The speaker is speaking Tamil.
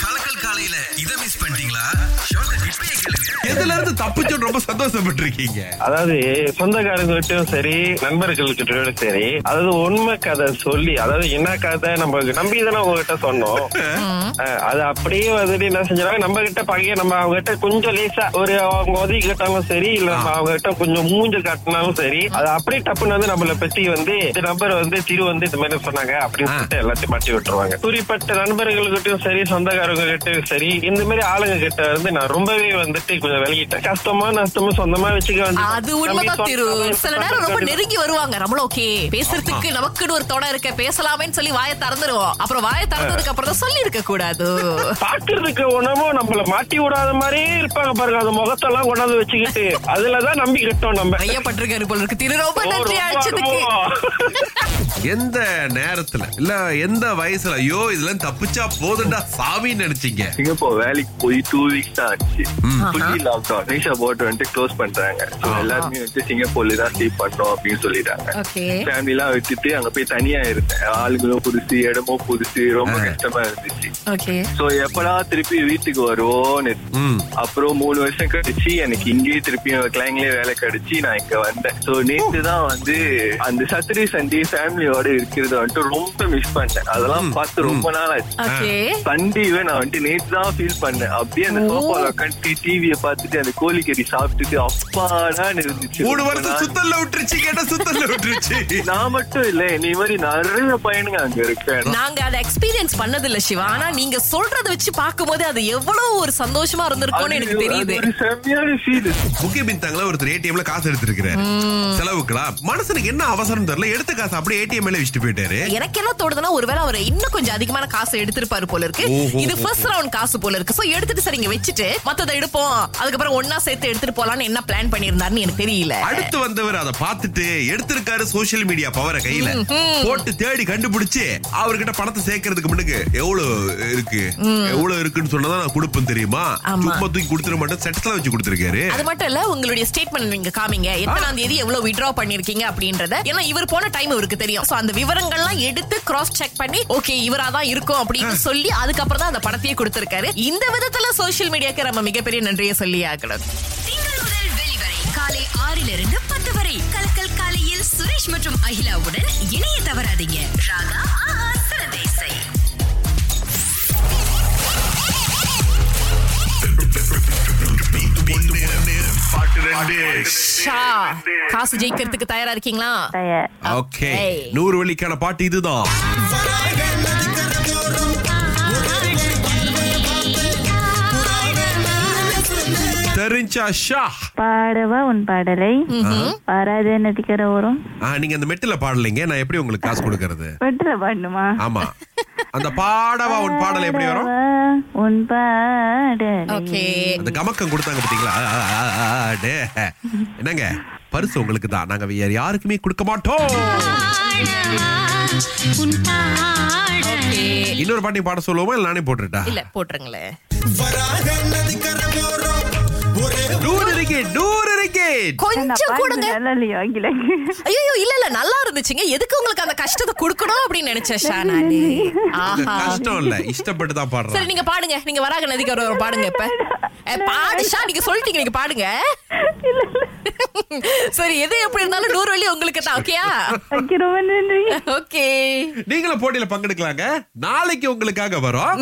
கலக்கல் காலையில இத மிஸ் பண்ணிட்டீங்களா? ஷோக்க இப்பயே கேளுங்க. எதுல இருந்து தப்பிச்சு ரொம்ப சந்தோஷப்பட்டிருக்கீங்க. அதாவது சொந்தக்காரங்ககிட்டயும் சரி நண்பர்கள்கிட்டயும் சரி அதாவது உண்மை கதை சொல்லி அதாவது என்ன கதை நம்ம நம்பி தானே உங்ககிட்ட சொன்னோம். அது அப்படியே வந்துட்டு என்ன செஞ்சாங்க நம்ம கிட்ட பகைய நம்ம அவங்க கிட்ட கொஞ்சம் லேசா ஒரு அவங்க உதவி கேட்டாலும் சரி இல்ல நம்ம அவங்க கிட்ட கொஞ்சம் மூஞ்சல் காட்டினாலும் சரி அது அப்படியே டப்புன்னு வந்து நம்மள பத்தி வந்து இந்த நம்பர் வந்து திரு வந்து இந்த மாதிரி சொன்னாங்க அப்படின்னு சொல்லிட்டு எல்லாத்தையும் மாட்டி விட்டுருவாங்க. குறிப்பிட்ட நண்பர்கள்கிட்டயும் சரி சொந்தக்காரங்க கிட்டயும் சரி இந்த மாதிரி ஆளுங்க கிட்ட வந்து நான் ரொம்பவே வந்துட்டு கொஞ்சம் விலகிட்டேன். கஷ்டமா நஷ்டமா சொந்தமா வச்சுக்க வந்து அது உண்மைதான் திரு. சில நேரம் ரொம்ப நெருங்கி வருவாங்க நம்மளும் ஓகே பேசுறதுக்கு நமக்குன்னு ஒரு தொடை இருக்க. பேசலாமேன்னு சொல்லி வாயை திறந்துருவோம். அப்புறம் வாயை திறந்ததுக்கு அப்புறம் தான் சொல்லி இருக்க கூடாது. பாக்குறதுக்கு உணவும் நம்மள மாட்டி விடாத மாதிரியே இருப்பாங்க பாருங்க. அந்த முகத்தெல்லாம் கொண்டாந்து வச்சுக்கிட்டு அதுலதான் நம்பி கிட்டோம் நம்ம. ஐயப்பட்டிருக்காரு போல இருக்கு. திரு ரொம்ப நன்றி அழைச்சதுக்கு. எந்த நேரத்துல இல்ல எந்த வயசுல ஐயோ இதுல இருந்து தப்பிச்சா போதுண்டா சாமின்னு நினைச்சீங்க. சிங்கப்பூர் வேலைக்கு போய் டூ வீக்ஸ் தான் ஆச்சு. ஃபுல்லி லாக்டவுன் ரீஷா போர்ட் வந்துட்டு க்ளோஸ் பண்றாங்க. So, எல்லாருமே வந்து சிங்கப்பூர்ல தான் ஸ்டே பண்றோம் அப்படின்னு சொல்லிட்டாங்க. ஃபேமிலி எல்லாம் விட்டுட்டு அங்க போய் தனியா இருந்தேன். ஆளுங்களும் புதுசு இடமும் புதுசு ரொம்ப கஷ்டமா இருந்துச்சு. சோ எப்படா திருப்பி வீட்டுக்கு வருவோம்னு. அப்புறம் மூணு வருஷம் கழிச்சு எனக்கு இங்கேயே திருப்பி கிளைங்லயே வேலை கிடைச்சு நான் இங்க வந்தேன். சோ நேத்து தான் வந்து அந்த சாட்டர்டே சண்டே ஃபேமிலியோட இருக்கிறத வந்துட்டு ரொம்ப மிஸ் பண்ணேன். அதெல்லாம் பார்த்து ரொம்ப நாள் சண்டேவே நான் வந்துட்டு நேத்து தான் ஃபீல் பண்ணேன். அப்படியே அந்த சோஃபால உட்காந்து டிவியை பார்த்துட்டு அந்த கோழிக்கறி சாப்பிட்டுட்டு அப்பாடான்னு இருந்துச்சு மூணு வருஷம். சுத்தல்ல விட்டுருச்சு கேட்ட சுத்தல்ல விட்டுருச்சு. நான் மட்டும் இல்ல நீ மாதிரி நிறைய பையனுங்க அங்க இருக்கேன். நாங்க அதை எக்ஸ்பீரியன்ஸ் பண்ணது இல்ல சிவா. ஆனா நீங்க சொல்றத வச்சு பாக்கும்போது அது எவ்வளவு ஒரு சந்தோஷமா இருந்திருக்கும்னு எனக்கு தெரியுது. முக்கிய பின்தாங்கள ஒருத்தர் ஏடிஎம்ல காசு எடுத்திருக்கிறாரு. செலவுக்கலாம் மனசனுக்கு என்ன அவசரம் தெரியல எடுத்த காசு அப்படியே ஏடிஎம் வச்சுட்டு போயிட்டாரு. எனக்கு என்ன தோணுதுன்னா ஒருவேளை அவர் இன்னும் கொஞ்சம் அதிகமான காசு எடுத்திருப்பாரு போல இருக்கு. இது ஃபர்ஸ்ட் ரவுண்ட் காசு போல இருக்கு. சோ எடுத்துட்டு சரி இங்க வச்சுட்டு மத்தத எடுப்போம். அதுக்கப்புறம் ஒன்னா சேர்த்து எடுத்துட்டு போலாம்னு என்ன பிளான் பண்ணியிருந்தாருன்னு எனக்கு தெரியல. அடுத்து வந்தவர் அதை பார்த்துட்டு எடுத்திருக்காரு சோசியல் மீடியா பவரை கையில. போட்டு தேடி கண்டுபிடிச்சு அவர்கிட்ட பணத்தை சேர்க்கறதுக்கு முன்னுக்கு எவ்வளவு இருக்கு? எவ்வளவு இருக்குன்னு சொன்னதான் நான் கொடுப்பேன் தெரியுமா. சும்மா தூக்கி கொடுத்துட மாட்டேன். செட்ஸ்லாம் வச்சு கொடுத்துருக்காரு. அது மட்டும் இல்ல உங்களுடைய ஸ்டேட்மெண்ட் நீங்க காமிங்க. எத்தனாம் தேதி எவ்வளவு வித்ரா பண்ணிருக்கீங்க அப்படின்றத. ஏன்னா இவர் போன டைம் இவருக்கு தெரியும். சோ அந்த விவரங்கள்லாம் எடுத்து கிராஸ் செக் பண்ணி ஓகே இவரா தான் இருக்கும் அப்படின்னு சொல்லி அதுக்கப்புறம் தான் அந்த படத்தையே கொடுத்திருக்காரு. இந்த விதத்துல சோஷியல் மீடியாக்கு நம்ம மிகப்பெரிய நன்றியை சொல்லி ஆகணும். காலை ஆறிலிருந்து பத்து வரை. கலக்கல் காலையில் சுரேஷ் மற்றும் அகிலாவுடன் இணைய தவறாதீங்க. ராகா காசு ஜெயிக்கிறதுக்கு தயாரா இருக்கீங்களா? ஓகே. நூறு வெள்ளிக்கான பாட்டு இதுதான். தெரிஞ்சா ஷா. பாடவா உன் பாடலை? பாராத நதிக்கிற ஓரம் நீங்க அந்த மெட்டில பாடலைங்க. நான் எப்படி உங்களுக்கு காசு கொடுக்கறது? வெட்டுற பாடணுமா? ஆமா. அந்த பாடவா உன் பாடல் எப்படி வரும்? உன் பாடலை. ஓகே. அந்த கமக்கம் கொடுத்தாங்க பாத்தீங்களா. என்னங்க? பரிசு உங்களுக்கு தான் நாங்க வேற யாருக்குமே கொடுக்க மாட்டோம். இன்னொரு பாட்டி பாட சொல்லுவோமா இல்ல நானே போட்டுட்டா? இல்ல போட்டுருங்களேன் இருக்கே இருக்கே கொஞ்சம் கொடுங்க. நல்லா இல்லையா ஆங்கிலம் ஐயோ இல்ல இல்ல நல்லா இருந்துச்சுங்க. எதுக்கு உங்களுக்கு அந்த கஷ்டத்தை கொடுக்கணும் அப்படின்னு நினைச்சேன் ஷா நானு. ஆஹா. கஷ்டம் இல்ல. இஷ்டப்பட்டு தான் சரி பாடுறேன் நீங்க பாடுங்க. நீங்க வராக நதிக்கு ஒரு பாடுங்க இப்ப. நீங்க சொல்லிட்டீங்க நீங்க பாடுங்க. சரி எது எப்படி இருந்தாலும் நூறு வழி உங்களுக்கு தான் ஓகேயா ஓகே ரொம்ப நன்றி. ஓகே நீங்களும் போட்டியில பங்கெடுக்கலாங்க. நாளைக்கு உங்களுக்காக வரோம்.